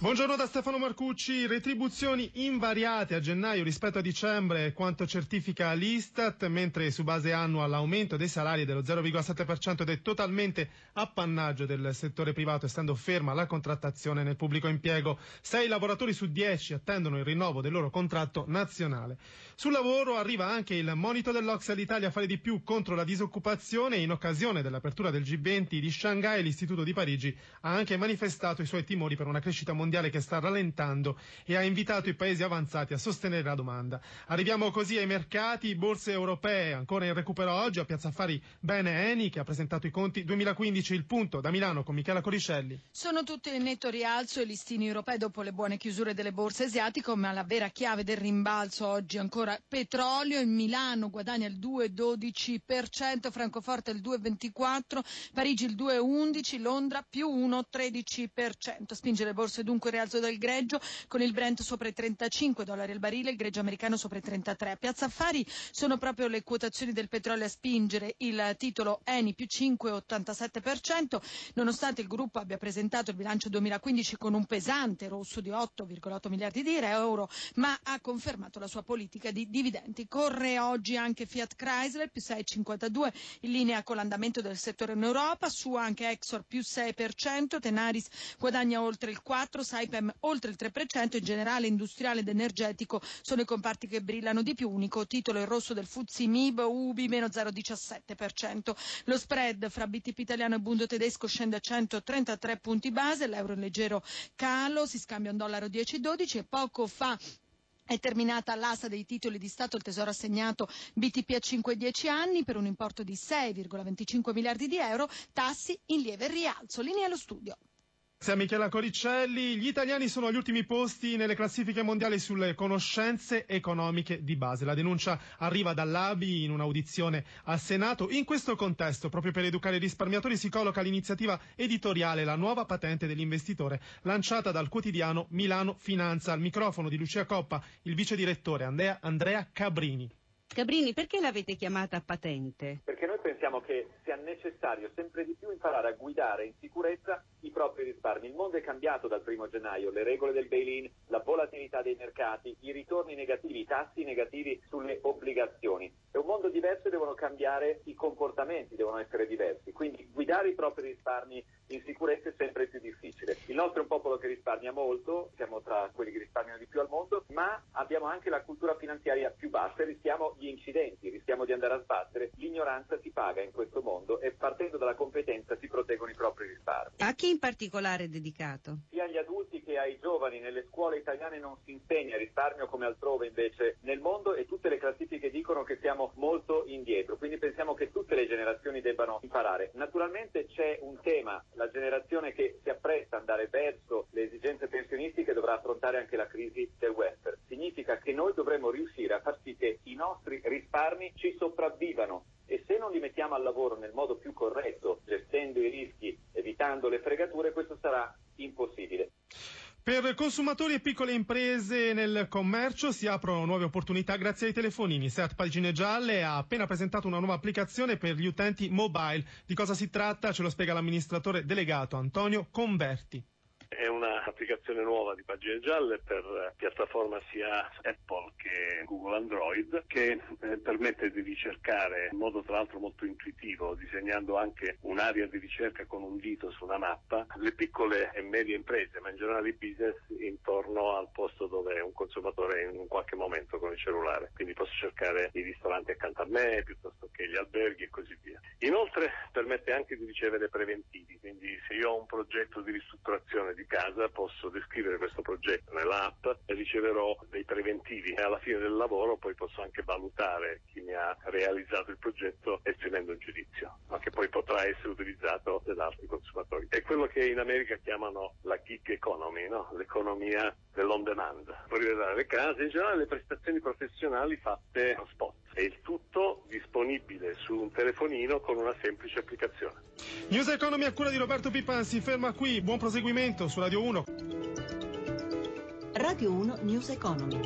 Buongiorno da Stefano Marcucci. Retribuzioni invariate a gennaio rispetto a dicembre, quanto certifica l'Istat, mentre su base annua l'aumento dei salari dello 0,7% ed è totalmente appannaggio del settore privato, essendo ferma la contrattazione nel pubblico impiego. Sei lavoratori su dieci attendono il rinnovo del loro contratto nazionale. Sul lavoro arriva anche il monito dell'Ox all'Italia a fare di più contro la disoccupazione. In occasione dell'apertura del G20 di Shanghai, l'Istituto di Parigi ha anche manifestato i suoi timori per una crescita mondiale mondiale che sta rallentando e ha invitato i paesi avanzati a sostenere la domanda. Arriviamo così ai mercati, borse europee ancora in recupero oggi, a Piazza Affari bene Eni che ha presentato i conti 2015 il punto da Milano con Michela Coricelli. Sono tutti in netto rialzo i listini europei dopo le buone chiusure delle borse asiatiche, ma la vera chiave del rimbalzo oggi ancora petrolio, in Milano guadagna il 2,12%, Francoforte il 2,24%, Parigi il 2,11%, Londra più 1,13%. Spinge le borse dunque dunque rialzo del greggio con il Brent sopra i 35 dollari al barile, il greggio americano sopra i 33. A Piazza Affari sono proprio le quotazioni del petrolio a spingere il titolo Eni più 5,87%, nonostante il gruppo abbia presentato il bilancio 2015 con un pesante rosso di 8,8 miliardi di euro, ma ha confermato la sua politica di dividendi. Corre oggi anche Fiat Chrysler più 6,52 in linea con l'andamento del settore in Europa, su anche Exor più 6%, Tenaris guadagna oltre il 4%, Saipem oltre il 3%, in generale industriale ed energetico sono i comparti che brillano di più, unico titolo il rosso del Fuzzi Mib, Ubi meno 0,17%. Lo spread fra BTP italiano e Bundo tedesco scende a 133 punti base, l'euro in leggero calo, si scambia un dollaro 10,12 e poco fa è terminata l'asta dei titoli di Stato, il Tesoro ha assegnato BTP a 5-10 anni per un importo di 6,25 miliardi di euro, tassi in lieve rialzo. Linea allo studio. Grazie a Michela Coricelli. Gli italiani sono agli ultimi posti nelle classifiche mondiali sulle conoscenze economiche di base. La denuncia arriva dall'ABI in un'audizione al Senato. In questo contesto, proprio per educare i risparmiatori, si colloca l'iniziativa editoriale La nuova patente dell'investitore, lanciata dal quotidiano Milano Finanza. Al microfono di Lucia Coppa, il vice direttore Andrea, Cabrini. Cabrini, perché l'avete chiamata patente? Perché noi pensiamo che sia necessario sempre di più imparare a guidare in sicurezza i propri risparmi. Il mondo è cambiato dal primo gennaio, le regole del bail-in, la volatilità dei mercati, i ritorni negativi, i tassi negativi sulle obbligazioni. È un mondo diverso e devono cambiare i comportamenti, devono essere diversi. Quindi guidare i propri risparmi in sicurezza è sempre più difficile. Il nostro è un popolo che risparmia molto, siamo tra quelli che risparmiano di più al mondo, ma abbiamo anche la cultura finanziaria più bassa e rischiamo gli incidenti, rischiamo di andare a sbattere. L'ignoranza si paga in questo mondo e partendo dalla competenza si proteggono i propri risparmi. A chi in particolare è dedicato? Sia agli adulti che ai giovani, nelle scuole italiane non si insegna risparmio come altrove invece nel mondo e tutte le classifiche dicono che siamo molto indietro, quindi pensiamo che tutte le generazioni debbano imparare. Naturalmente c'è un tema, la generazione che si appresta ad andare verso le esigenze pensionistiche dovrà affrontare anche la crisi del welfare. Significa che noi dovremo riuscire a far sì che i nostri risparmi ci sopravvivano e se non li mettiamo al lavoro nel modo più corretto, gestendo i rischi, evitando le fregature, questo sarà impossibile. Per consumatori e piccole imprese nel commercio si aprono nuove opportunità grazie ai telefonini. Seat Pagine Gialle ha appena presentato una nuova applicazione per gli utenti mobile. Di cosa si tratta? Ce lo spiega l'amministratore delegato Antonio Converti. È un'applicazione nuova di pagine gialle per piattaforma sia Apple che Google Android che eh, permette di ricercare in modo tra l'altro molto intuitivo, disegnando anche un'area di ricerca con un dito su una mappa, le piccole e medie imprese, ma in generale i business intorno al posto dove un consumatore è in qualche momento con il cellulare. Quindi posso cercare i ristoranti accanto a me piuttosto che gli alberghi e così via. Inoltre permette anche di ricevere preventivi, quindi se io ho un progetto di ristrutturazione di casa posso descrivere questo progetto nell'app e riceverò dei preventivi e alla fine del lavoro poi posso anche valutare chi mi ha realizzato il progetto esprimendo un giudizio, ma che poi potrà essere utilizzato da altri consumatori. È quello che in America chiamano la gig economy, no? l'economia dell'on demand. Puoi rivelare le case, in generale le prestazioni professionali fatte a spot e il tutto disponibile su un telefonino con una semplice applicazione. News Economy a cura di Roberto Pippan si ferma qui, buon proseguimento su Radio 1. Radio 1 News Economy.